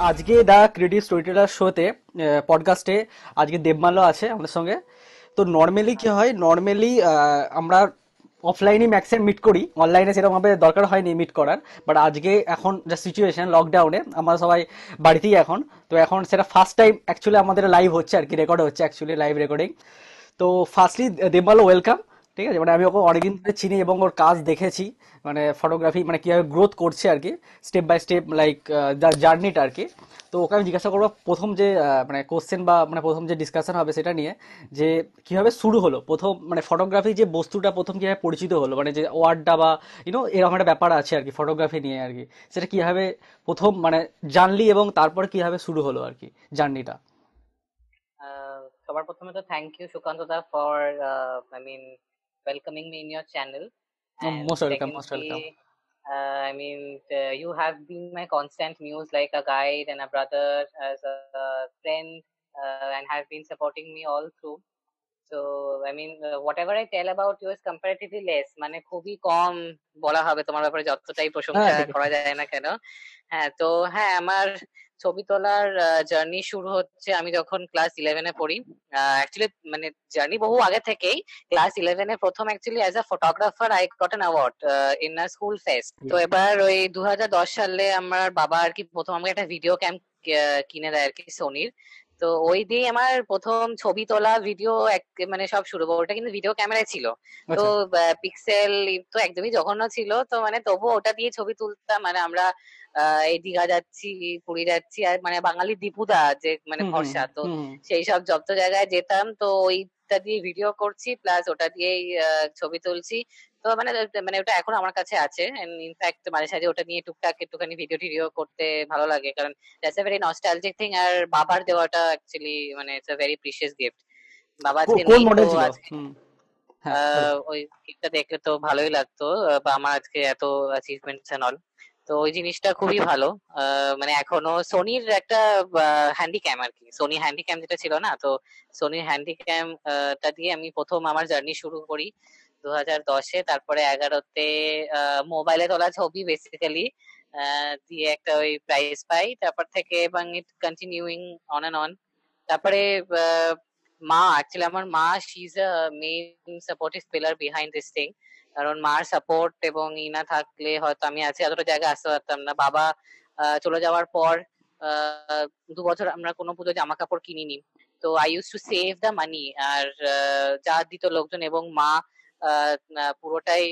আজকে দা creative story teller শোতে পডকাস্টে আজকে দেবমাল্য আছে আমাদের সঙ্গে। তো নর্মালি কি হয়? নর্মালি আমরা অফলাইনে ম্যাক্সিমাম মিট করি। অনলাইনে সেরকমভাবে দরকার হয়নি মিট করার। বাট আজকে এখন যা সিচুয়েশন লকডাউনে আমরা সবাই বাড়িতেই এখন। তো এখন সেটা ফার্স্ট টাইম অ্যাকচুয়ালি আমাদের লাইভ হচ্ছে আর কি রেকর্ড হচ্ছে অ্যাকচুয়ালি লাইভ রেকর্ডিং তো ফার্স্টলি দেবমাল্য ওয়েলকাম ঠিক আছে? মানে আমি ওকে অনেকদিন ধরে চিনি এবং ওর কাজ দেখেছি। মানে ফটোগ্রাফি মানে কীভাবে গ্রোথ করছে আর কি স্টেপ বাই স্টেপ লাইক জার্নিটা আর কি। তো ওকে আমি জিজ্ঞাসা করব প্রথম যে মানে কোশ্চেন বা মানে প্রথম যে ডিসকাশন হবে সেটা নিয়ে, যে কীভাবে শুরু হলো? প্রথম মানে ফটোগ্রাফি যে বস্তুটা প্রথম কীভাবে পরিচিত হলো? মানে যে ওয়ার্ডটা বা ইউনো এরকম একটা ব্যাপার আছে আর কি ফটোগ্রাফি নিয়ে আর কি। সেটা কীভাবে প্রথম মানে জানলি এবং তারপর কীভাবে শুরু হলো আর কি, জার্নিটা? সবার প্রথমে তো thank you Sukanta da for I mean Welcoming me in your channel most welcome most welcome uh, I mean, uh, you have been my constant muse like a guide and a brother, as a, friend, uh, and have been supporting me all through. So, I mean, uh, whatever I tell about you is comparatively less. মানে খুবই কম বলা হবে তোমার ব্যাপারে যতটাই প্রশংসা হ্যাঁ, ঠিক আছে। করা যায় না কেন হ্যাঁ তো হ্যাঁ আমার ছবি তোলার জার্নি শুরু হচ্ছে আমি যখন ক্লাস ইলেভেনে পড়ি। অ্যাকচুয়ালি মানে জার্নি বহু আগে থেকেই ক্লাস ইলেভেনে প্রথম actually as a photographer I got an award in a school fest তো এবার ওই দুই হাজার দশ সালে আমার বাবা আর কি প্রথম আমাকে একটা ভিডিও ক্যাম্প কিনে দেয় আর কি সোনির তো ওই দিয়ে আমার প্রথম ছবি তোলা ভিডিও মানে সব শুরু ওটা কিন্তু ভিডিও ক্যামেরায় ছিল। তো আচ্ছা। পিক্সেল তো একদমই জঘন্য ছিল। তো মানে তবুও ওটা দিয়ে ছবি তুলতাম। মানে আমরা এই দীঘা যাচ্ছি পুরী যাচ্ছি। আর মানে বাঙালি দীপুদা যে মানে ভরসা তো সেই সব যত জায়গায় যেতাম তো ওইটা দিয়ে ভিডিও করছি প্লাস ওটা দিয়েই ছবি তুলছি। তো মানে মানে ওটা এখন আমার কাছে আছে। ইনফ্যাক্ট মাঝে সাঝে ওটা নিয়ে টুকটাক একটুখানি ভিডিও টিডিও করতে ভালো লাগে। কারণ that's a very nostalgic thing আর বাবার দেওয়াটা অ্যাকচুয়ালি মানে it's a very precious gift বাবা আজকে হ্যাঁ ওই গিফটটা দেখলে তো ভালোই লাগতো। বা আমার আজকে এত অ্যাচিভমেন্টস এন্ড অল তো ওই জিনিসটা খুবই ভালো। মানে এখনও সোনির একটা হ্যান্ডিক্যাম আর কি সোনি হ্যান্ডিক্যাম যেটা ছিল না, তো সোনির হ্যান্ডিক্যাম টা দিয়ে আমি প্রথম আমার জার্নি শুরু করি দু হাজার দশে। তারপরে এগারোতে মোবাইলে তোলা ছবি বেসিক্যালি দিয়ে একটা ওই প্রাইজ পাই। তারপর থেকে এবং it continuing on and on তারপরে মা অ্যাকচুয়ালি আমার মা she is a main supportive pillar behind this thing কারণ মার সাপোর্ট এবং ই না থাকলে হয়তো আমি আজকে এতটা জায়গায় আসতে পারতাম না। বাবা চলে যাওয়ার পর দু বছর আমরা কোনো পুজো জামা কাপড় কিনিনি। তো I use to save the money আর যা দিত লোকজন এবং মা পুরোটাই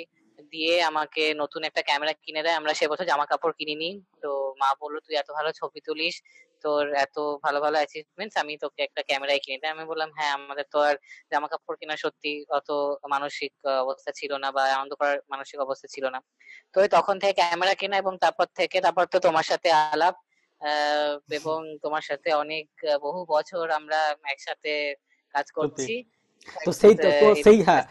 দিয়ে আমাকে নতুন একটা ক্যামেরা কিনে দেয়। আমরা সে বছর জামা কাপড় কিনিনি। তো মা বলল, তুই এত ভালো ছবি তুলিস তোর এত ভালো ভালো অ্যাচিভমেন্টস আমি তোকে একটা ক্যামেরায় কিনে দিই আমি বললাম হ্যাঁ আমাদের তো আর জামা কাপড় কেনা সত্যি অত মানসিক অবস্থা ছিল না বা আনন্দ করার মানসিক অবস্থা ছিল না। তো তখন থেকে ক্যামেরা কেনা এবং তারপর থেকে তারপর তো তোমার সাথে আলাপ আহ, এবং তোমার সাথে অনেক বহু বছর আমরা একসাথে কাজ করছি। তো সেই তো সেই হ্যাঁ।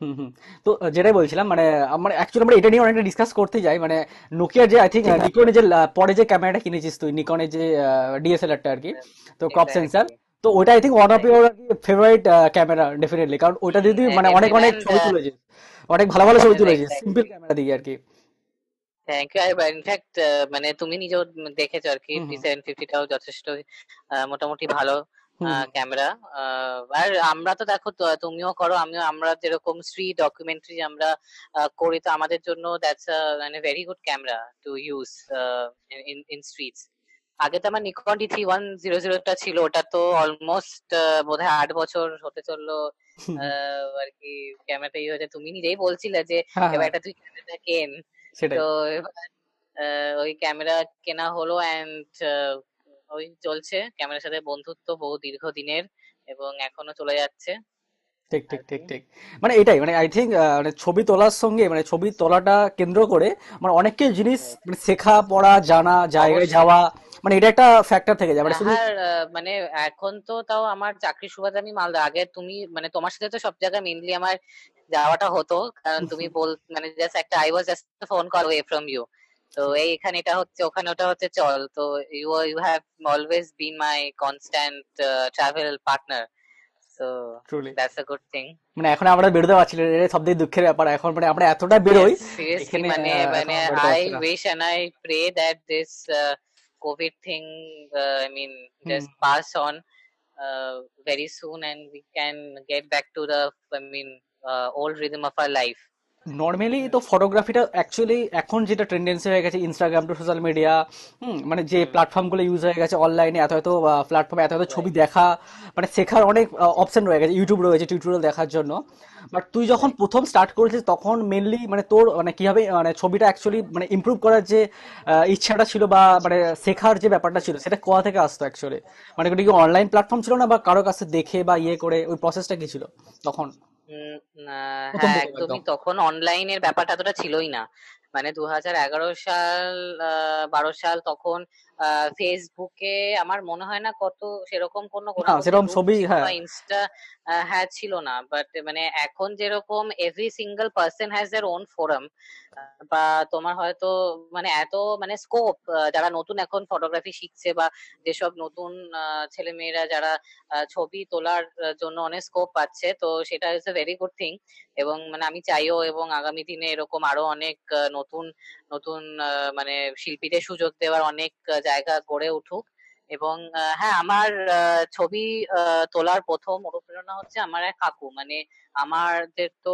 হুম তো যেটাই বলছিলাম মানে আমার অ্যাকচুয়ালি আমরা এটা নিয়ে অনেকটা ডিসকাস করতে যাই। মানে নোকিয়ার যে আই থিঙ্ক নিকনের যে পরে যে ক্যামেরাটা কিনেছিস তুই নিকনের যে ডিএসএলআরটা আর কি তো ক্রপ সেন্সার তো ওটা I think one of your favourite camera definitely কারণ ওটা দিয়ে তুই মানে অনেক অনেক ছবি তুলেছিস অনেক ভালো ভালো ছবি তুলেছিস সিম্পল ক্যামেরা দিয়ে আর কি। থ্যাংক ইউ আর ইনফ্যাক্ট মানে তুমি নিজেও দেখেছ আর কি হুম সেভেন ফিফটিটাও যথেষ্ট মোটামুটি ভালো। হুম। ক্যামেরা আর আমরা তো দেখো তো- তুমিও করো আমিও আমরা যেরকম স্ট্রিট ডকুমেন্টারি আমরা আহ, করি তো আমাদের জন্য দ্যাটস মানে very good camera to use in in streets আগে তো আমার Nikon D three one zero জিরোটা ছিল ওটা তো অলমোস্ট বোধহয় আট বছর হতে চলল আহ, আর কি ক্যামেরাটা ইয়ে হয়েছে। তুমি নিজেই বলছিলে যে হ্যাঁ এবার হ্যাঁ একটা তুই ক্যামেরা কেন? সেটাই। তো এবার আহ, ওই ক্যামেরা কেনা হলো অ্যান্ড ওই চলছে। ক্যামেরার সাথে বন্ধুত্ব বহু দীর্ঘদিনের এবং এখনও চলে যাচ্ছে। ঠিক ঠিক ঠিক ঠিক। মানে এটাই মানে আই থিঙ্ক মানে ছবি তোলার সঙ্গে মানে ছবি তোলাটা কেন্দ্র করে মানে অনেক কিছু জিনিস মানে শেখা পড়া জানা জায়গায় যাওয়া মানে এটা একটা ফ্যাক্টর থেকে যায়। মানে শুধু মানে এখন তো তাও আমার চাকরির সুবাদে আমি মালদা। আগে তুমি মানে তোমার সাথে তো সব জায়গায় মেনলি আমার যাওয়াটা হতো। কারণ তুমি বল মানে জাস্ট একটা I was just phone call way from you তো এই এখানে এটা হচ্ছে ওখানে ওটা হচ্ছে চল। তো you you have always been my constant travel partner so truly that's a good thing মানে এখন আমরা বেরোতে পারছি না এটা সব থেকে দুঃখের ব্যাপার। এখন মানে আমরা এতটা বেরোই সিরিয়াসলি এখানে মানে মানে I wish and I pray that this COVID thing, uh, I mean, just pass on uh, very soon, and we can get back to the, I mean, uh, old rhythm of our life. Normally তো ফটোগ্রাফিটা actually এখন যেটা tendency হয়ে গেছে Instagram to social media hmm মানে যে প্ল্যাটফর্মগুলো use হয়ে গেছে অনলাইনে এত এত প্ল্যাটফর্মে এত এত ছবি দেখা মানে শেখার অনেক অপশন রয়ে গেছে ইউটিউব রয়েছে টিউটোরিয়াল দেখার জন্য। বাট তুই যখন প্রথম স্টার্ট করেছিস তখন মেনলি মানে তোর মানে কীভাবে মানে ছবিটা অ্যাকচুয়ালি মানে ইমপ্রুভ করার যে ইচ্ছাটা ছিল বা মানে শেখার যে ব্যাপারটা ছিল সেটা কোথা থেকে আসতো অ্যাকচুয়ালি মানে ওটা কি অনলাইন প্ল্যাটফর্ম ছিল না বা কারও কাছে দেখে বা ইয়ে করে ওই প্রসেসটা কি ছিল তখন? হ্যাঁ একদমই একদম। তখন অনলাইনের ব্যাপারটা এতটা ছিলই না। মানে দু হাজার এগারো সাল আহ, বারো সাল তখন আহ, ফেসবুকে আমার মনে হয় না কত সেরকম কোনো সেরকম ছবি ইনস্টা হ্যাঁ ছিল না। বাট মানে এখন যেরকম every single person has their own forum বা তোমার হয়তো মানে এত মানে স্কোপ যারা নতুন এখন ফটোগ্রাফি শিখছে বা যেসব নতুন ছেলে মেয়েরা যারা ছবি তোলার জন্য অনেক স্কোপ পাচ্ছে, তো সেটা is a very good thing এবং মানে আমি চাইও এবং আগামী দিনে এরকম আরও অনেক নতুন নতুন মানে শিল্পীদের সুযোগ দেওয়ার অনেক জায়গা গড়ে উঠুক। এবং হ্যাঁ আমার ছবি তোলার প্রথম অনুপ্রেরণা হচ্ছে আমার এক কাকু। মানে আমাদের তো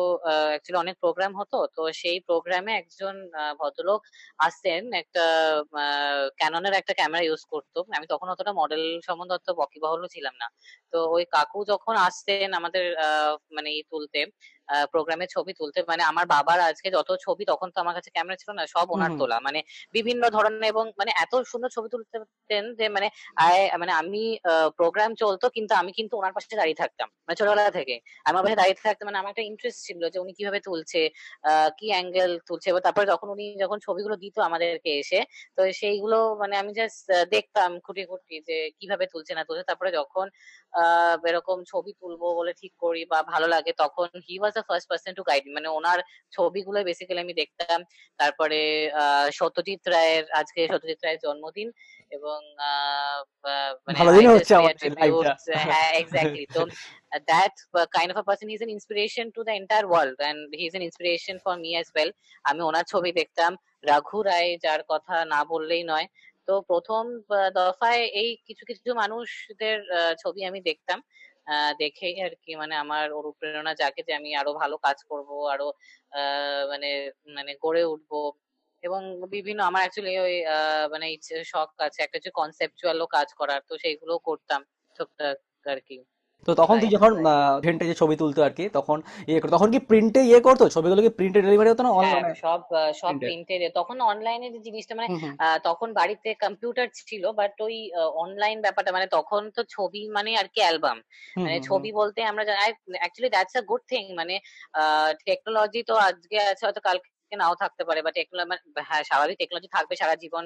অ্যাকচুয়ালি অনেক প্রোগ্রাম হতো। তো সেই প্রোগ্রামে একজন ভদ্রলোক আসতেন একটা ক্যাননের একটা ক্যামেরা ইউজ করতো। আমি তখন অতটা মডেল সম্বন্ধে অত বকিবহলও ছিলাম না। তো ওই কাকু যখন আসতেন আমাদের মানে তুলতে প্রোগ্রামে ছবি তুলতে মানে আমার বাবার আজকে যত ছবি তখন তো আমার কাছে ক্যামেরা ছিল না সব ওনার তোলা। মানে বিভিন্ন ধরনের এবং মানে এত সুন্দর ছবি তুলতেন যে মানে আয়- মানে আমি প্রোগ্রাম চলতো কিন্তু আমি কিন্তু ওনার পাশে দাঁড়িয়ে থাকতাম। মানে ছোটবেলা থেকে। আমার পাশে দাঁড়িয়ে থাকতাম মানে আমার একটা ইন্টারেস্ট ছিল যে উনি কীভাবে তুলছে কি অ্যাঙ্গেল তুলছে। এবার তারপরে যখন উনি যখন ছবিগুলো দিত আমাদেরকে এসে, তো সেইগুলো মানে আমি জাস্ট দেখতাম খুঁটি খুঁটি যে কীভাবে তুলছে না তুলছে। তারপরে যখন এরকম ছবি তুলবো বলে ঠিক করি বা ভালো লাগে, তখন he was the first person to guide মানে ওনার ছবিগুলো বেসিক্যালি আমি দেখতাম। তারপরে সত্যজিৎ রায়ের, আজকে সত্যজিৎ রায়ের জন্মদিন। এবং মানে ভালো জাস্ট হচ্ছে আমাদের হ্যাঁ এক্স্যাক্টলি তো that uh, kind of a person he's an inspiration to the entire world and he's an inspiration for me as well. আমি ওনার ছবি দেখতাম রাঘু রায় যার কথা না বললেই নয়। তো প্রথম দফায় এই কিছু কিছু মানুষদের ছবি আমি দেখতাম। আহ, দেখেই আর কি মানে আমার অনুপ্রেরণা জাগে যে আমি আরও ভালো কাজ করব আরও আহ, মানে মানে গড়ে উঠবো। এবং বিভিন্ন আমার অ্যাকচুয়ালি ওই মানে শখ আছে একটা হচ্ছে কনসেপচুয়ালও কাজ করার তো সেইগুলো করতাম টুকটাক আর কি তো তখন তুই যখন ভেন্টে যে ছবি তুলতো আর কি তখন ইয়ে করতো তখন কি প্রিন্টে ইয়ে করতো? ছবিগুলো কি প্রিন্টে ডেলিভারি হতো না হ্যাঁ অনলাইনে সব সব প্রিন্টে তখন অনলাইনে যে জিনিসটা মানে তখন বাড়িতে কম্পিউটার ছিল বাট ওই অনলাইন ব্যাপারটা মানে তখন তো ছবি মানে আর কি অ্যালবাম মানে ছবি বলতে আমরা actually that's a good thing মানে টেকনোলজি তো আজকে আছে হয়তো কালকে নাও থাকতে পারে বা টেকনোলজি হ্যাঁ স্বাভাবিক টেকনোলজি থাকবে সারা জীবন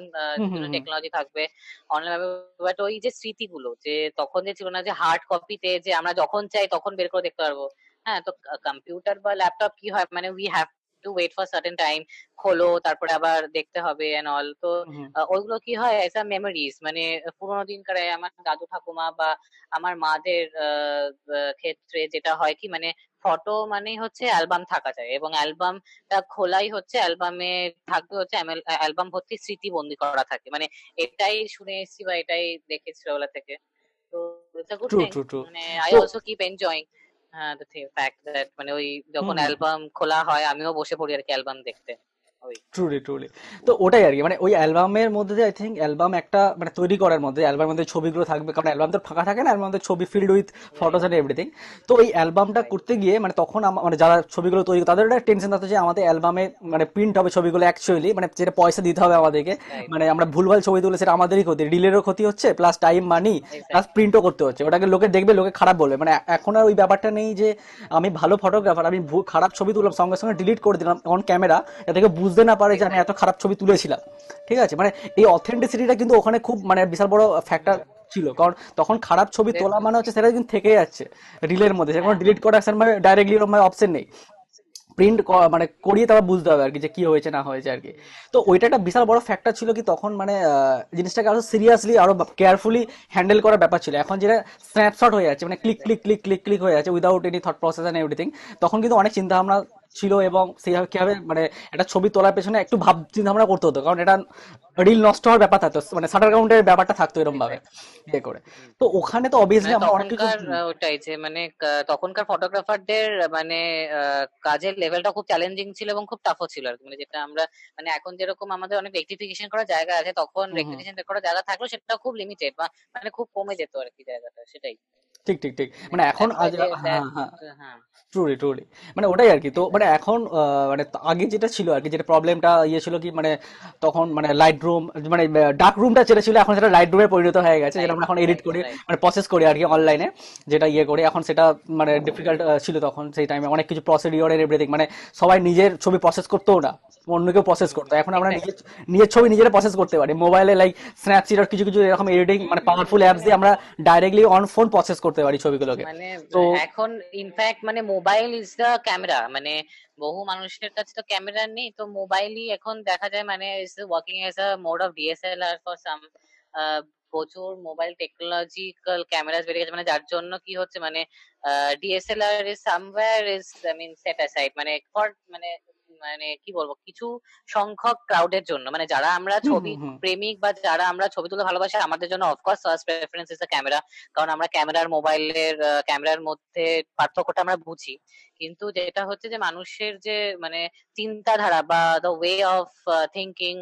টেকনোলজি থাকবে অনলাইন বাট ওই যে স্মৃতিগুলো যে তখন যে ছিল না যে হার্ড কপিতে যে আমরা যখন চাই তখন বের করে দেখতে পারব। হ্যাঁ তো কম্পিউটার বা ল্যাপটপ কি হয়? মানে we have to wait for certain time খোলো তারপরে আবার দেখতে হবে এন্ড অল তো ওইগুলো কি হয় আ মেমোরিজ মানে পুরোনো দিনকার আমার দাদু ঠাকুমা বা আমার মাদের ক্ষেত্রে যেটা হয় কি মানে ফটো মানে হচ্ছে অ্যালবাম থাকা যায় এবং অ্যালবামটা খোলাই হচ্ছে অ্যালবামে থাকবে হচ্ছে অ্যালবাম ভর্তি স্মৃতি বন্দি করা থাকে। মানে এটাই শুনে এসেছি বা এটাই দেখেছি ছোটবেলা থেকে। তো it's a good thing true true মানে আই অলসো কিপ এনজয়িং হ্যাঁ দ্য ফ্যাক্ট দ্যাট মানে ওই যখন অ্যালবাম খোলা হয় আমিও বসে পড়ি আর কি অ্যালবাম দেখতে। ট্রুলি ট্রুলি তো ওটাই আর কি। মানে ওই অ্যালবামের মধ্যে আই থিঙ্ক অ্যালবাম একটা মানে তৈরি করার মধ্যে অ্যালবামের মধ্যে ছবিগুলো থাকবে। কারণ অ্যালবাম তো ফাঁকা থাকে না অ্যালবামের ছবি filled with photos and everything তো এই অ্যালবামটা করতে গিয়ে মানে তখন মানে যারা ছবিগুলো তৈরি তাদের একটা টেনশন থাকতো যে আমাদের অ্যালবামে মানে প্রিন্ট হবে ছবিগুলো অ্যাকচুয়ালি মানে যেটা পয়সা দিতে হবে আমাদেরকে। মানে আমরা ভুলভাল ছবি তুলে সেটা আমাদেরই ক্ষতি ডিলেরও ক্ষতি হচ্ছে প্লাস টাইম মানি প্লাস প্রিন্টও করতে হচ্ছে। ওটাকে লোকে দেখবে লোকে খারাপ বলবে। মানে এখন আর ওই ব্যাপারটা নেই যে আমি ভালো ফটোগ্রাফার আমি খারাপ ছবি তুললাম সঙ্গে সঙ্গে ডিলিট করে দিলাম অন ক্যামেরা যাতে কেউ বুঝতে না পারে যে আমি এত খারাপ ছবি তুলেছিলাম। ঠিক আছে? মানে এই অথেন্টিসিটিটা কিন্তু ওখানে খুব মানে বিশাল বড় ফ্যাক্টর ছিল। কারণ তখন খারাপ ছবি তোলা মানে হচ্ছে সেটা কিন্তু থেকে যাচ্ছে রিলের মধ্যে। হ্যাঁ ডিলিট করার মানে ডাইরেক্টলি অপশন নেই। প্রিন্ট মানে করিয়ে তারপর বুঝতে হবে আর কি যে কি হয়েছে, না হয়েছে আর কি। তো ওইটা একটা বিশাল বড় ফ্যাক্টর ছিল কি তখন মানে জিনিসটাকে আরও সিরিয়াসলি আরও কেয়ারফুলি হ্যান্ডেল করার ব্যাপার ছিল। এখন যেটা স্ন্যাপশট হয়ে যাচ্ছে মানে click click click click click হয়ে যাচ্ছে without any thought process and everything তখন কিন্তু অনেক চিন্তা ভাবনা ছিল এবং সেইভাবে কীভাবে মানে একটা ছবি তোলার পেছনে একটু ভাব চিন্তা ভাবনা করতে হতো কারণ এটা রিল নষ্ট হওয়ার ব্যাপার থাকতো মানে শাটার কাউন্টের ব্যাপারটা থাকতো এরকম ভাবে ইয়ে করে। তো ওখানে তো অবভিয়াসলি মানে আমরা অনেক কিছু ওটাই যে মানে তখনকার ফটোগ্রাফারদের মানে কাজের লেভেলটা খুব চ্যালেঞ্জিং ছিল এবং খুব টাফও ছিল আর মানে যেটা আমরা মানে এখন যেরকম আমাদের অনেক রেক্টিফিকেশন করার জায়গা আছে তখন হুম করার জায়গা থাকলেও সেটা খুব লিমিটেড বা মানে খুব কমে যেত আর কি জায়গাটা সেটাই। ঠিক ঠিক ঠিক। মানে এখন আজ হ্যাঁ হ্যাঁ। হ্যাঁ ট্রুলি ট্রুলি মানে ওটাই আর কি। তো মানে এখন মানে আগে যেটা ছিল আর কি যেটা প্রবলেমটা ইয়ে ছিল কি মানে তখন মানে লাইট রুম মানে ডার্ক রুমটা যেটা ছিল এখন সেটা লাইট রুমে পরিণত হয়ে গেছে যেটা আমরা এখন এডিট করি মানে প্রসেস করি আর কি অনলাইনে যেটা ইয়ে করি। এখন সেটা মানে ডিফিকাল্ট ছিল তখন সেই টাইমে অনেক কিছু প্রসিডিওর এভরিথিং মানে সবাই নিজের ছবি প্রসেস করতেও না। অন্য কেউ প্রসেস করতো এখন আমরা নিজের নিজের ছবি নিজেরা প্রসেস করতে পারি। মোবাইলে লাইক স্ন্যাপচিট আর কিছু কিছু এরকম এডিটিং মানে পাওয়ারফুল অ্যাপস দিয়ে আমরা ডাইরেক্টলি অন ফোন প্রসেস করতে পারি ছবিগুলোকে। মানে তো এখন ইনফ্যাক্ট মানে মোবাইল ইজ দ্য ক্যামেরা মানে বহু মানুষের কাছে তো ক্যামেরা নেই তো মোবাইলই এখন দেখা যায় মানে is working as a mode of DSLR for some প্রচুর মোবাইল টেকনোলজিক্যাল ক্যামেরাস বেড়ে গেছে। মানে যার জন্য কি হচ্ছে মানে DSLR is somewhere is I mean set aside মানে ফর মানে মানে কি বলব কিছু সংখ্যক ক্রাউডের জন্য। মানে যারা আমরা ছবি প্রেমিক বা যারা আমরা ছবি তুলতে ভালোবাসি আমাদের জন্য of course first preference is the camera কারণ আমরা ক্যামেরার মোবাইলের ক্যামেরার মধ্যে পার্থক্যটা আমরা বুঝি। কিন্তু যেটা হচ্ছে যে মানুষের যে মানে চিন্তাধারা বা the way of thinking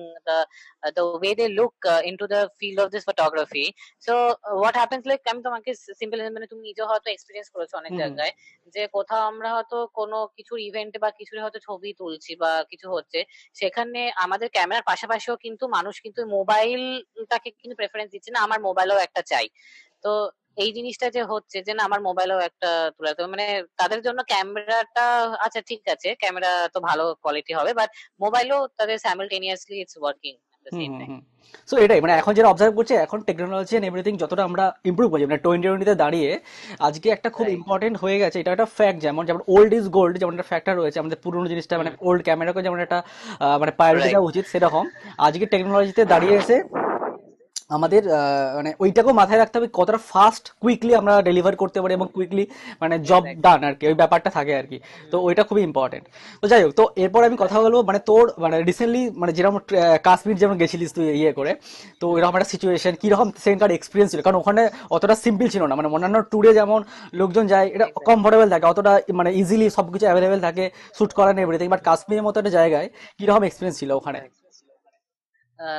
the way they look into the field of this photography so what happens like আমি তোমাকে সিম্পল মানে তুমি নিজেও হয়তো এক্সপিরিয়েন্স করেছ অনেক জায়গায় যে কোথাও আমরা হয়তো কোনো কিছু ইভেন্ট বা কিছু হয়তো ছবি তুলছি বা কিছু হচ্ছে সেখানে আমাদের ক্যামেরার পাশাপাশিও কিন্তু মানুষ কিন্তু মোবাইলটাকে কিন্তু প্রেফারেন্স দিচ্ছে না আমার মোবাইলও একটা চাই। তো এই জিনিসটা যে হচ্ছে যে না আমার মোবাইলেও একটা তুলে মানে তাদের জন্য ক্যামেরাটা আচ্ছা ঠিক আছে ক্যামেরা তো ভালো কোয়ালিটি হবে বাট মোবাইলও তাদের স্যামুলটেনিয়াসলি ইটস ওয়ার্কিং সো এটাই মানে এখন যেটা অবজার্ভ করছি এখন টেকনোলজি এন্ড এভরিথিং যতটা আমরা ইমপ্রুভ করছি মানে টোয়েন্টি টোয়েন্টিতে দাঁড়িয়ে আজকে একটা খুব ইম্পর্টেন্ট হয়ে গেছে এটা একটা ফ্যাক্ট যেমন যেমন ওল্ড ইজ গোল্ড যেমন একটা ফ্যাক্টর রয়েছে আমাদের পুরোনো জিনিসটা মানে ওল্ড ক্যামেরাকে যেমন একটা মানে প্রায়োরিটি দেওয়া উচিত সেরকম। আজকে টেকনোলজিতে দাঁড়িয়ে এসে আমাদের মানে ওইটাকেও মাথায় রাখতে হবে কতটা ফাস্ট কুইকলি আমরা ডেলিভার করতে পারি এবং কুইকলি মানে জব ডান আর কি ওই ব্যাপারটা থাকে আর কি। তো ওইটা খুবই ইম্পর্টেন্ট তো যাই হোক তো এরপর আমি কথা বলব মানে তোর মানে রিসেন্টলি মানে যেরকম কাশ্মীর যেমন গেছিলিস তুই ইয়ে করে তো এরকম একটা সিচুয়েশন কীরকম সেখানকার এক্সপিরিয়েন্স ছিল? কারণ ওখানে অতটা সিম্পল ছিল না মানে অন্যান্য ট্যুরে যেমন লোকজন যায় এটা কমফোর্টেবল থাকে অতটা মানে ইজিলি সবকিছু অ্যাভেলেবেল থাকে শ্যুট করার এভরিথিং বাট কাশ্মীরের মতো একটা জায়গায় কীরকম এক্সপিরিয়েন্স ছিল ওখানে?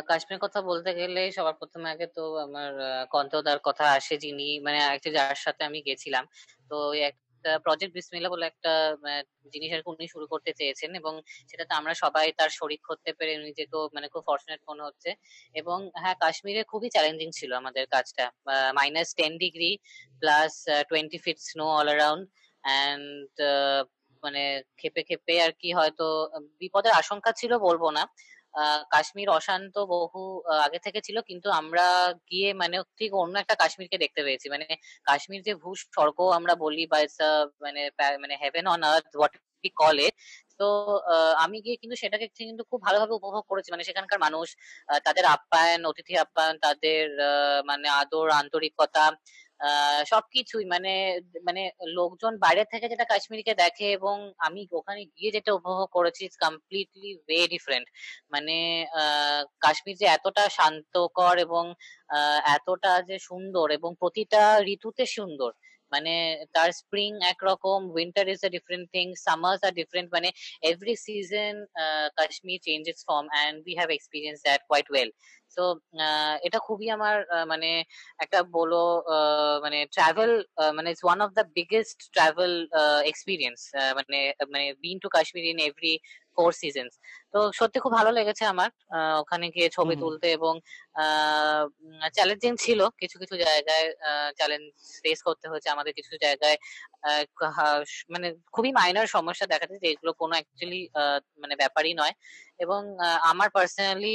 কাশ্মীর কথা বলতে গেলে সবার প্রথমে আগে তো আমার কন্তদার কথা আসে যিনি মানে actually যার সাথে আমি গেছিলাম। তো একটা প্রজেক্ট বিসমিল্লা বলে একটা জিনিস আর উনি শুরু করতে চেয়েছেন এবং সেটাতে আমরা সবাই তার শরিক করতে পেরে নিজেকেও মানে খুব ফর্চুনেট মনে হচ্ছে। এবং হ্যাঁ কাশ্মীরে খুবই চ্যালেঞ্জিং ছিল আমাদের কাজটা। Minus ten degree plus twenty feet snow all around and মানে খেপে খেপে আর কি হয়তো বিপদের আশঙ্কা ছিল বলব না। কাশ্মীর অশান্ত বহু আগে থেকে ছিল, কিন্তু আমরা গিয়ে মানে ঠিক অন্য একটা কাশ্মীরকে দেখতে পেয়েছি। মানে কাশ্মীর যে ভূস্বর্গ আমরা বলি বা মানে মানে heaven on earth what we call it তো আমি গিয়ে কিন্তু সেটাকে কিন্তু খুব ভালোভাবে উপভোগ করেছি। মানে সেখানকার মানুষ তাদের আপ্যায়ন, অতিথি আপ্যায়ন, তাদের মানে আদর, আন্তরিকতা সবকিছুই মানে মানে লোকজন বাইরে থেকে যেটা কাশ্মীরকে দেখে এবং আমি ওখানে গিয়ে যেটা উপভোগ করেছি কমপ্লিটলি ওয়ে ডিফারেন্ট মানে কাশ্মীর যে এতটা শান্তকর এবং এতটা যে সুন্দর এবং প্রতিটা ঋতুতে সুন্দর। মানে তার স্প্রিং একরকম winter is a different thing summers R different মানে every season Kashmir changes form and we have experience that quite well so এটা খুবই আমার মানে একটা বলো মানে ট্রাভেল মানে it's one of the biggest travel experience মানে মানে been to Kashmir in every four seasons তো সত্যি খুব ভালো লেগেছে আমার ওখানে গিয়ে ছবি তুলতে এবং চ্যালেঞ্জিং ছিল কিছু কিছু জায়গায় চ্যালেঞ্জ ফেস করতে হয়েছে আমাদের কিছু জায়গায়। মানে খুবই মাইনর সমস্যা দেখা যাচ্ছে যেগুলো কোনো অ্যাকচুয়ালি মানে ব্যাপারই নয়। এবং আমার পার্সোনালি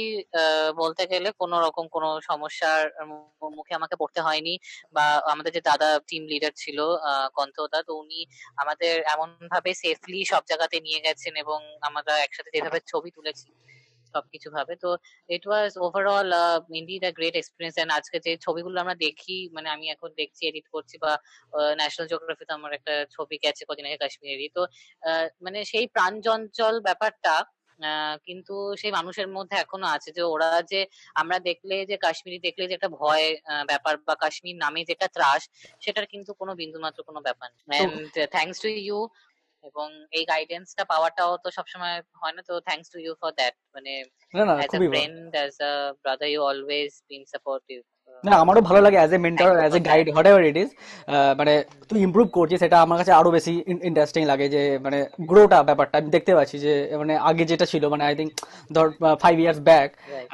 বলতে গেলে কোনো রকম কোনো সমস্যার মুখে আমাকে পড়তে হয়নি বা আমাদের যে দাদা টিম লিডার ছিল কন্তদা তো উনি আমাদের এমন ভাবে সেফলি সব জায়গাতে নিয়ে গেছেন এবং আমরা একসাথে যেভাবে ছবি তুলেছি সবকিছু ভাবে, তো it was overall indeed a great experience and আজকে যে ছবিগুলো আমরা দেখি মানে আমি এখন দেখছি এডিট করছি বা ন্যাশনাল জিওগ্রাফিতে আমার একটা ছবি গেছে কদিন আগে কাশ্মীরেরই, তো মানে সেই প্রাণ চঞ্চল ব্যাপারটা কিন্তু সেই মানুষের মধ্যে এখনও আছে যে ওরা যে আমরা দেখলে যে কাশ্মীরি দেখলে যে একটা ভয় ব্যাপার বা কাশ্মীর নামে যেটা ত্রাস সেটার কিন্তু কোনো বিন্দুমাত্র কোনো ব্যাপার নেই। থ্যাংকস টু ইউ এবং এই গাইডেন্সটা পাওয়াটাও তো সবসময় হয় না তো thanks to you for that মানে as a friend as a brother you always been supportive না আমারও ভালো লাগে as a mentor as a guide whatever it is মানে তুই ইমপ্রুভ করছিস সেটা আমার কাছে আরও বেশি ইন্টারেস্টিং লাগে যে মানে গ্রোটা ব্যাপারটা। আমি দেখতে পাচ্ছি যে মানে আগে যেটা ছিল মানে আই থিঙ্ক ধর ফাইভ ইয়ার্স ব্যাক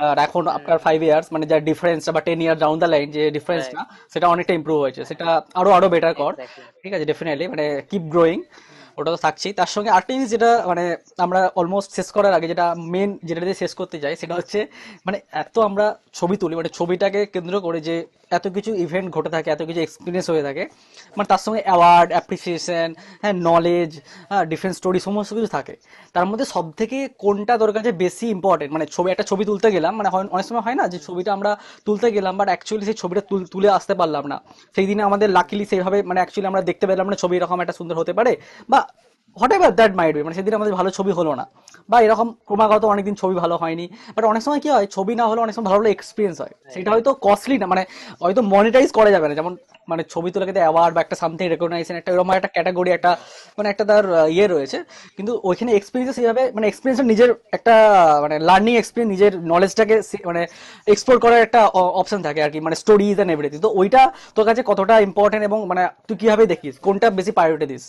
আর এখন আপনার ফাইভ ইয়ার্স মানে যা ডিফারেন্স বা ten year down the line যে ডিফারেন্সটা সেটা অনেকটা ইমপ্রুভ হয়েছে। সেটা আরও আরও বেটার কর। ঠিক আছে ডেফিনেটলি মানে কিপ গ্রোয়িং ওটা তো থাকছেই। তার সঙ্গে আরেকটা জিনিস যেটা মানে আমরা অলমোস্ট শেষ করার আগে যেটা মেন যেটা দিয়ে শেষ করতে যাই সেটা হচ্ছে মানে এত আমরা ছবি তুলি মানে ছবিটাকে কেন্দ্র করে যে এত কিছু ইভেন্ট ঘটে থাকে, এত কিছু এক্সপিরিয়েন্স হয়ে থাকে মানে তার সঙ্গে অ্যাওয়ার্ড অ্যাপ্রিসিয়েশন হ্যাঁ নলেজ হ্যাঁ ডিফারেন্ট স্টোরি সমস্ত কিছু থাকে। তার মধ্যে সব থেকে কোনটা তোর কাছে বেশি ইম্পর্টেন্ট মানে ছবি, একটা ছবি তুলতে গেলাম মানে অনেক সময় হয় না যে ছবিটা আমরা তুলতে গেলাম বাট অ্যাকচুয়ালি সেই ছবিটা তুলে আসতে পারলাম না। সেই দিনে আমাদের লাকিলি সেইভাবে মানে অ্যাকচুয়ালি আমরা দেখতে পেলাম না ছবি এরকম একটা সুন্দর হতে পারে, বা whatever that might be মানে সেদিন আমাদের ভালো ছবি হলো না। বা এরকম ক্রমাগত অনেকদিন ছবি ভালো হয়নি বাট অনেক সময় কি হয় ছবি না হলে অনেক সময় ভালো ভালো এক্সপিরিয়েন্স হয়। সেটা হয়তো কস্টলি না মানে হয়তো মনিটাইজ করা যাবে না। যেমন মানে ছবি তোলা কিন্তু অ্যাওয়ার্ড বা একটা সামথিং রেকগনাইজেশন একটা এরকম একটা ক্যাটাগরি একটা মানে একটা তার ইয়ে রয়েছে। কিন্তু ওইখানে এক্সপিরিয়েন্স সেইভাবে মানে এক্সপিরিয়েন্স নিজের একটা মানে লার্নিং এক্সপিরিয়েন্স নিজের নলেজটাকে মানে এক্সপ্লোর করার একটা অপশন থাকে আর কি মানে স্টোরিজ অ্যান্ড এভরিথিং তো ওইটা তোর কাছে কতটা ইম্পর্টেন্ট এবং মানে তুই কীভাবে দেখিস? কোনটা বেশি প্রায়োরিটি দিস?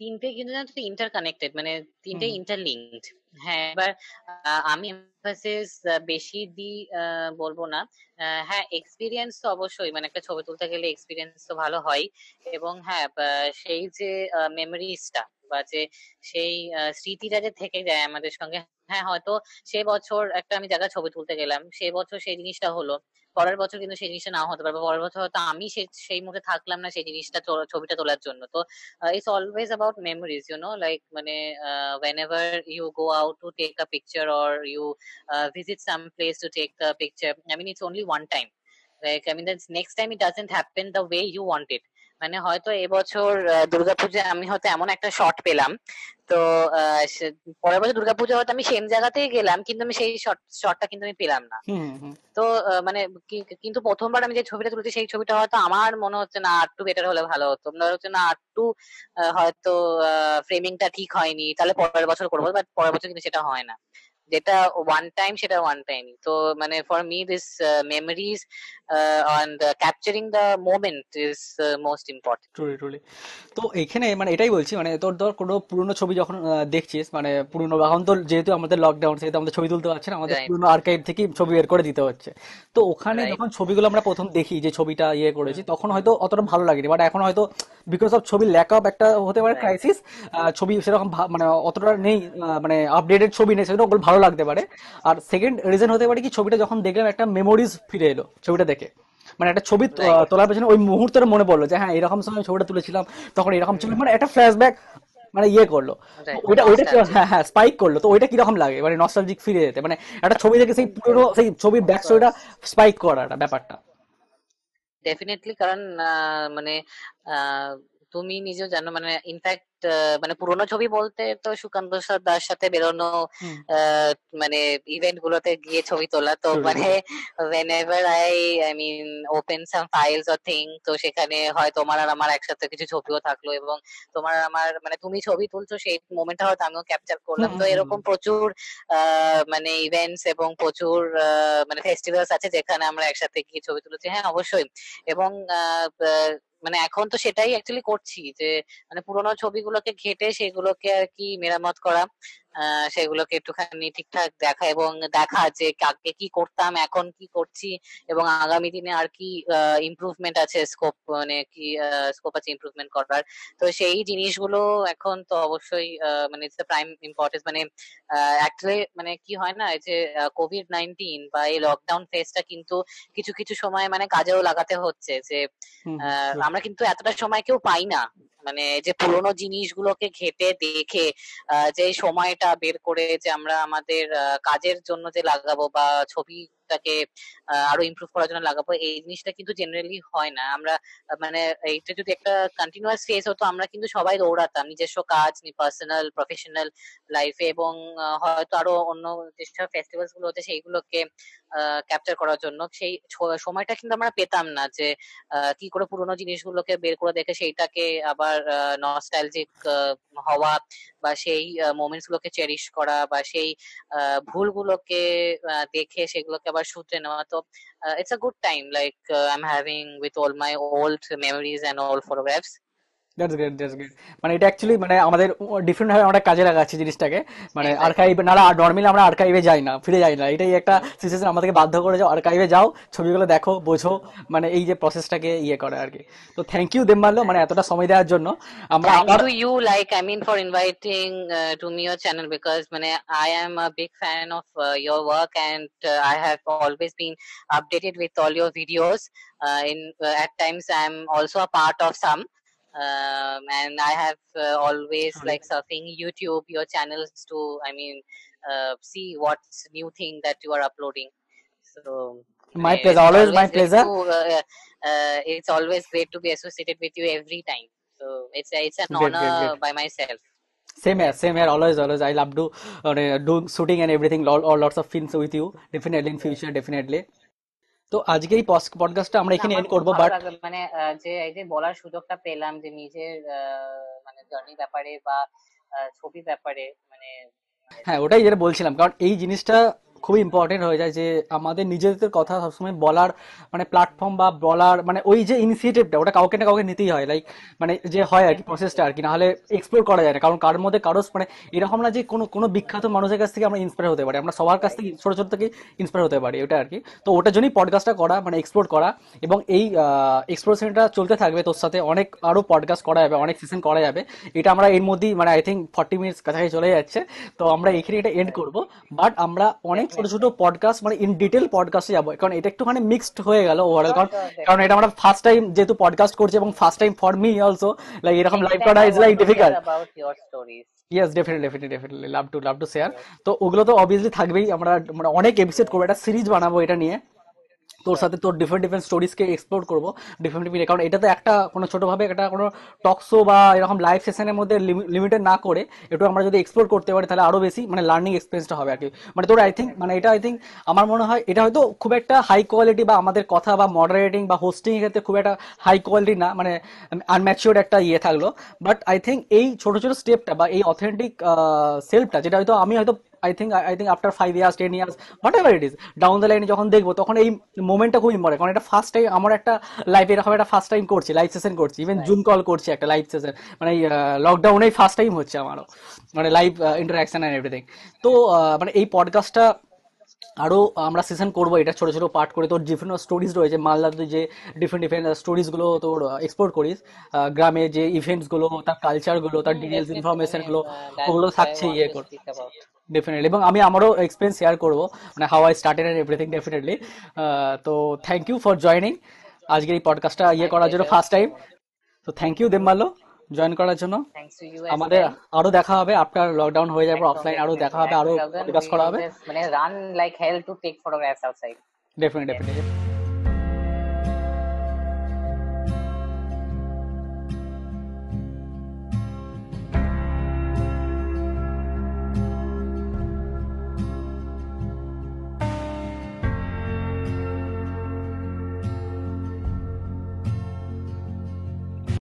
তিনটে কিন্তু জানো তো ইন্টারকানেক্টেড মানে তিনটে ইন্টারলিঙ্কড হ্যাঁ এবার আমি এমফাসিস বেশি দি বলব না। হ্যাঁ এক্সপিরিয়েন্স তো অবশ্যই মানে একটা ছবি তুলতে গেলে এক্সপিরিয়েন্স তো ভালো হয়। এবং হ্যাঁ সেই যে মেমোরিজটা বা যে সেই স্মৃতিটা যে থেকে যায় আমাদের সঙ্গে হ্যাঁ হয়তো সে বছর একটা আমি জায়গা ছবি তুলতে গেলাম সে বছর সেই জিনিসটা হলো। পরের বছর কিন্তু সেই জিনিসটা নাও হতে পারবে। পরের বছর হয়তো আমি সেই মুখে থাকলাম না, সেই জিনিসটা ছবিটা তোলার জন্য। তো it's always about memories you know like মানে whenever you go out to take a picture or you visit some place to take the picture I mean it's only one time like I mean next time it doesn't happen the way you want it মানে হয়তো এবছর দুর্গাপূজায় আমি হয়তো এমন একটা shot পেলাম। তো পরের বছর দুর্গাপূজা হয়তো আমি সেম জায়গাতেই গেলাম কিন্তু আমি সেই শটটা কিন্তু আমি পেলাম না। তো মানে কিন্তু প্রথমবার আমি যে ছবিটা তুলেছি সেই ছবিটা হয়তো আমার মনে হচ্ছে না আটটু বেটার হলে ভালো হতো। মনে হচ্ছে না আটটু হয়তো ফ্রেমিংটা ঠিক হয়নি তাহলে পরের বছর করব বাট পরের বছর কিন্তু সেটা হয় না। যেটা ওয়ান টাইম সেটা ওয়ান টাইম তো মানে for me this memories and capturing the moment is most important truly truly তো এখানে মানে এটাই বলছি মানে তোর ধর কোনো পুরনো ছবি যখন দেখছিস মানে পুরনো এখন তো যেহেতু আমাদের লকডাউন সেহেতু আমাদের ছবি তুলতে পারছে না আমাদের পুরনো আর্কাইভ থেকে ছবি বের করে দিতে হচ্ছে। তো ওখানে যখন ছবিগুলো আমরা প্রথম দেখি যে ছবিটা ইয়ে করেছি তখন হয়তো অতটা ভালো লাগেনি বাট এখন হয়তো বিকজ অফ ছবির ল্যাক অফ একটা হতে পারে ক্রাইসিস ছবি সেরকম মানে অতটা নেই মানে আপডেটেড ছবি নেই সেটা ওগুলো ভালো লাগতে পারে। আর সেকেন্ড রিজন হতে পারে কি ছবিটা যখন দেখলাম একটা মেমোরিজ ফিরে এলো ছবিটা দেখে। মানে একটা ছবি তোলার পেছনে ওই মুহূর্তের মনে পড়ল যে হ্যাঁ এরকম সময় ছবিটা তুলেছিলাম তখন এরকম ছিল মানে একটা ফ্ল্যাশব্যাক মানে ইয়ে করল। ওইটা ওইটা হ্যাঁ হ্যাঁ স্পাইক করল। তো ওইটা কীরকম লাগে? মানে নস্টালজিক ফিরে যেতে। মানে একটা ছবি থেকে সেই পুরো সেই ছবির ব্যাক স্টোরিটা স্পাইক করাটা ব্যাপারটা। ডেফিনেটলি কারণ মানে তুমি নিজেও জানো মানে ইনফ্যাক্ট মানে পুরোনো ছবি বলতে তো সুকান্ত দার সাথে বেরোনো মানে ইভেন্ট গুলোতে গিয়ে ছবি তোলা। তো মানে whenever I I mean open some files or thing তো সেখানে হয় তোমার আর আমার একসাথে কিছু ছবিও থাকল এবং তোমার আমার মানে তুমি ছবি তুলছো সেই মোমেন্টটা হয়তো আমিও ক্যাপচার করলাম। তো এরকম প্রচুর মানে ইভেন্টস এবং প্রচুর মানে ফেস্টিভ্যালস আছে যেখানে আমরা একসাথে গিয়ে ছবি তুলেছি। হ্যাঁ অবশ্যই। এবং মানে এখন তো সেটাই অ্যাকচুয়ালি করছি যে মানে পুরোনো ছবিগুলোকে ঘেটে সেগুলোকে আর কি মেরামত করা। সেগুলোকে একটুখানি ঠিকঠাক দেখা এবং দেখা যে আগে কি করতাম এখন কি করছি এবং আগামী দিনে আর কি ইমপ্রুভমেন্ট আছে স্কোপ মানে কি স্কোপ আছে ইমপ্রুভমেন্ট করার। তো সেই জিনিসগুলো এখন তো অবশ্যই মানে ইটস প্রাইম ইম্পর্টেন্স মানে অ্যাকচুয়ালি মানে কি হয় না যে কোভিড নাইনটিন বা এই লকডাউন ফেজটা কিন্তু কিছু কিছু সময় মানে কাজেও লাগাতে হচ্ছে যে আমরা কিন্তু এতটা সময় কেউ পাই না। মানে যে পুরোনো জিনিসগুলোকে ঘেটে দেখে আহ, যে সময়টা বের করে যে আমরা আমাদের কাজের জন্য যে লাগাবো বা ছবিটাকে আহ, আরও ইমপ্রুভ করার জন্য লাগাবো এই জিনিসটা কিন্তু জেনারেলি হয় না। আমরা মানে এইটা যদি একটা কন্টিনিউয়াস ফেজ হতো আমরা কিন্তু সবাই দৌড়াতাম। নিজস্ব কাজ পার্সোনাল প্রফেশনাল লাইফে এবং হয়তো আরও অন্য যেসব ফেস্টিভ্যালসগুলো হচ্ছে সেইগুলোকে ক্যাপচার করার জন্য সেই সময়টা কিন্তু আমরা পেতাম না যে কি করে পুরোনো জিনিসগুলোকে বের করে দেখে সেইটাকে আবার নস্টালজিক হওয়া বা সেই মোমেন্টস গুলোকে চেরিশ করা বা সেই ভুলগুলোকে দেখে সেগুলোকে Navashutra So uh, it's a good time. Like uh, I'm having with all my old memories and all photographs. That's great that's great মানে এটা অ্যাকচুয়ালি মানে আমাদের ডিফারেন্ট ভাবে আমরা কাজে লাগাচ্ছি জিনিসটাকে মানে. আর্কাইভ না নর্মালি আমরা আর্কাইভে যাই না ফিরে যাই না এটাই একটা সিচুয়েশন আমাদেরকে বাধ্য করে যাও আর্কাইভে যাও ছবিগুলো দেখো বোঝো মানে এই যে প্রসেসটাকে ইয়ে করে আর কি তো থ্যাংক ইউ দেবমাল্য মানে এতটা সময় দেওয়ার জন্য আমরা আবার for inviting uh, to me your channel because mane, I am a big fan of uh, your work and uh, I have always been updated with all your videos. Uh, in uh, at times, I'm also a part of some. Um, and I have uh, always like surfing YouTube, your channels to, I mean, uh, see what's new thing that you are uploading. So My pleasure, it's always my pleasure. to, uh, uh, it's always great to be associated with you every time. So it's it's an Great, great, honor great. by myself. Same here, same here. Always, always. I love to uh, do shooting and everything, all, all lots of films with you. Definitely in future, definitely. তো আজকে এই পডকাস্টটা আমরা এখানে and করব but মানে যে এই যে বলার সুযোগটা পেলাম যে নিজের আহ, মানে জার্নি ব্যাপারে বা ছবি ব্যাপারে মানে হ্যাঁ ওটাই যেটা বলছিলাম কারণ এই জিনিসটা খুবই ইম্পর্টেন্ট হয়ে যায় যে আমাদের নিজেদের কথা সবসময় বলার মানে প্ল্যাটফর্ম বা বলার মানে ওই যে ইনিশিয়েটিভটা ওটা কাউকে না কাউকে নিতেই হয়। লাইক মানে যে হয় আর কি প্রসেসটা আর কি, নাহলে এক্সপ্লোর করা যায় না। কারণ কারোর মধ্যে কারও মানে এরকম না যে কোনো কোনো বিখ্যাত মানুষের কাছ থেকে আমরা ইন্সপায়ার হতে পারি। আমরা সবার কাছ থেকে ছোটো ছোটো থেকে ইন্সপায়ার হতে পারি, ওটা আর কি। তো ওটার জন্যই পডকাস্টটা করা মানে এক্সপ্লোর করা। এবং এই এক্সপ্লোরেশনটা চলতে থাকবে তোর সাথে। অনেক আরও পডকাস্ট করা যাবে, অনেক সেশন করা যাবে। এটা আমরা এর মধ্যেই মানে আই থিঙ্ক ফর্টি মিনিটস কাছাকাছি চলে যাচ্ছে। তো আমরা এখানে এটা এন্ড করব। বাট আমরা অনেক ছোট ছোট পডকাস্ট মানে ইন ডিটেল পডকাস্টে যাব। কারণ এটা একটুখানি মিক্সড হয়ে গেল ওভারঅল কারণ কারণ এটা আমরা ফার্স্ট টাইম যেহেতু পডকাস্ট করছি এবং first time for me also like এরকম লাইভ করা is like difficult. Yes definitely definitely definitely love to love to share তো ওগুলো তো অবভিয়াসলি থাকবেই। আমরা মানে অনেক এপিসোড করব। একটা সিরিজ বানাবো এটা নিয়ে। তোর সাথে তোর ডিফারেন্ট ডিফারেন্ট স্টোরিজকে এক্সপ্লোর করব ডিফারেন্ট ডিফারেন্ট কারণ এটা তো একটা কোনো ছোটোভাবে একটা কোনো টক শো বা এরকম লাইভ সেশনের মধ্যে লিমিটেড না করে একটু আমরা যদি এক্সপ্লোর করতে পারি, তাহলে আরও বেশি মানে লার্নিং এক্সপিরিয়েন্সটা হবে আর কি। মানে তোর আই থিঙ্ক মানে এটা আই থিঙ্ক আমার মনে হয় এটা হয়তো খুব একটা হাই কোয়ালিটি বা আমাদের কথা বা মডারেটিং বা হোস্টিং এর ক্ষেত্রে খুব একটা হাই কোয়ালিটি না মানে আনম্যাচিওর একটা ইয়ে থাকল। বাট আই থিঙ্ক এই ছোটো ছোটো স্টেপটা বা এই অথেন্টিক সেলফটা যেটা হয়তো আমি হয়তো I think I think after five years ten years whatever it is down the লাইনে যখন দেখব তখন এই মোমেন্টটা খুব ইম্পর্টেন্ট কারণ এটা ফার্স্ট টাইম আমার একটা লাইফে এরকম একটা ফার্স্ট টাইম করছি লাইভ সেশন করছি ইভেন জুম কল করছি একটা লাইভ সেশন মানে লকডাউনেই ফার্স্ট টাইম হচ্ছে আমারও মানে লাইভ ইন্টারাকশন অ্যান্ড এভরিথিং তো মানে এই পডকাস্টটা আরও আমরা সেশন করব এটা ছোট ছোট পার্ট করে। তোর ডিফারেন্ট স্টোরিজ রয়েছে মালদার তুই যে ডিফারেন্ট ডিফারেন্ট স্টোরিজগুলো তোর এক্সপ্লোর করিস গ্রামে যে ইভেন্টসগুলো তার কালচারগুলো তার ডিটেলস ইনফরমেশনগুলো Uh, ওগুলো থাকছে ইয়ে কর। ডেফিনেটলি এবং আমি আমারও এক্সপিরিয়েন্স শেয়ার করব মানে how I started and everything definitely তো থ্যাংক ইউ ফর জয়নিং আজকের এই পডকাস্টটা ইয়ে করার জন্য ফার্স্ট টাইম তো থ্যাংক ইউ দেবমাল্য। জয়েন করার জন্য। আমাদের আরও দেখা হবে আপনার লকডাউন হয়ে যাবে অফলাইন আরও দেখা হবে আরও বিকাশ করা হবে। মানে run like hell to take photographs outside definitely definitely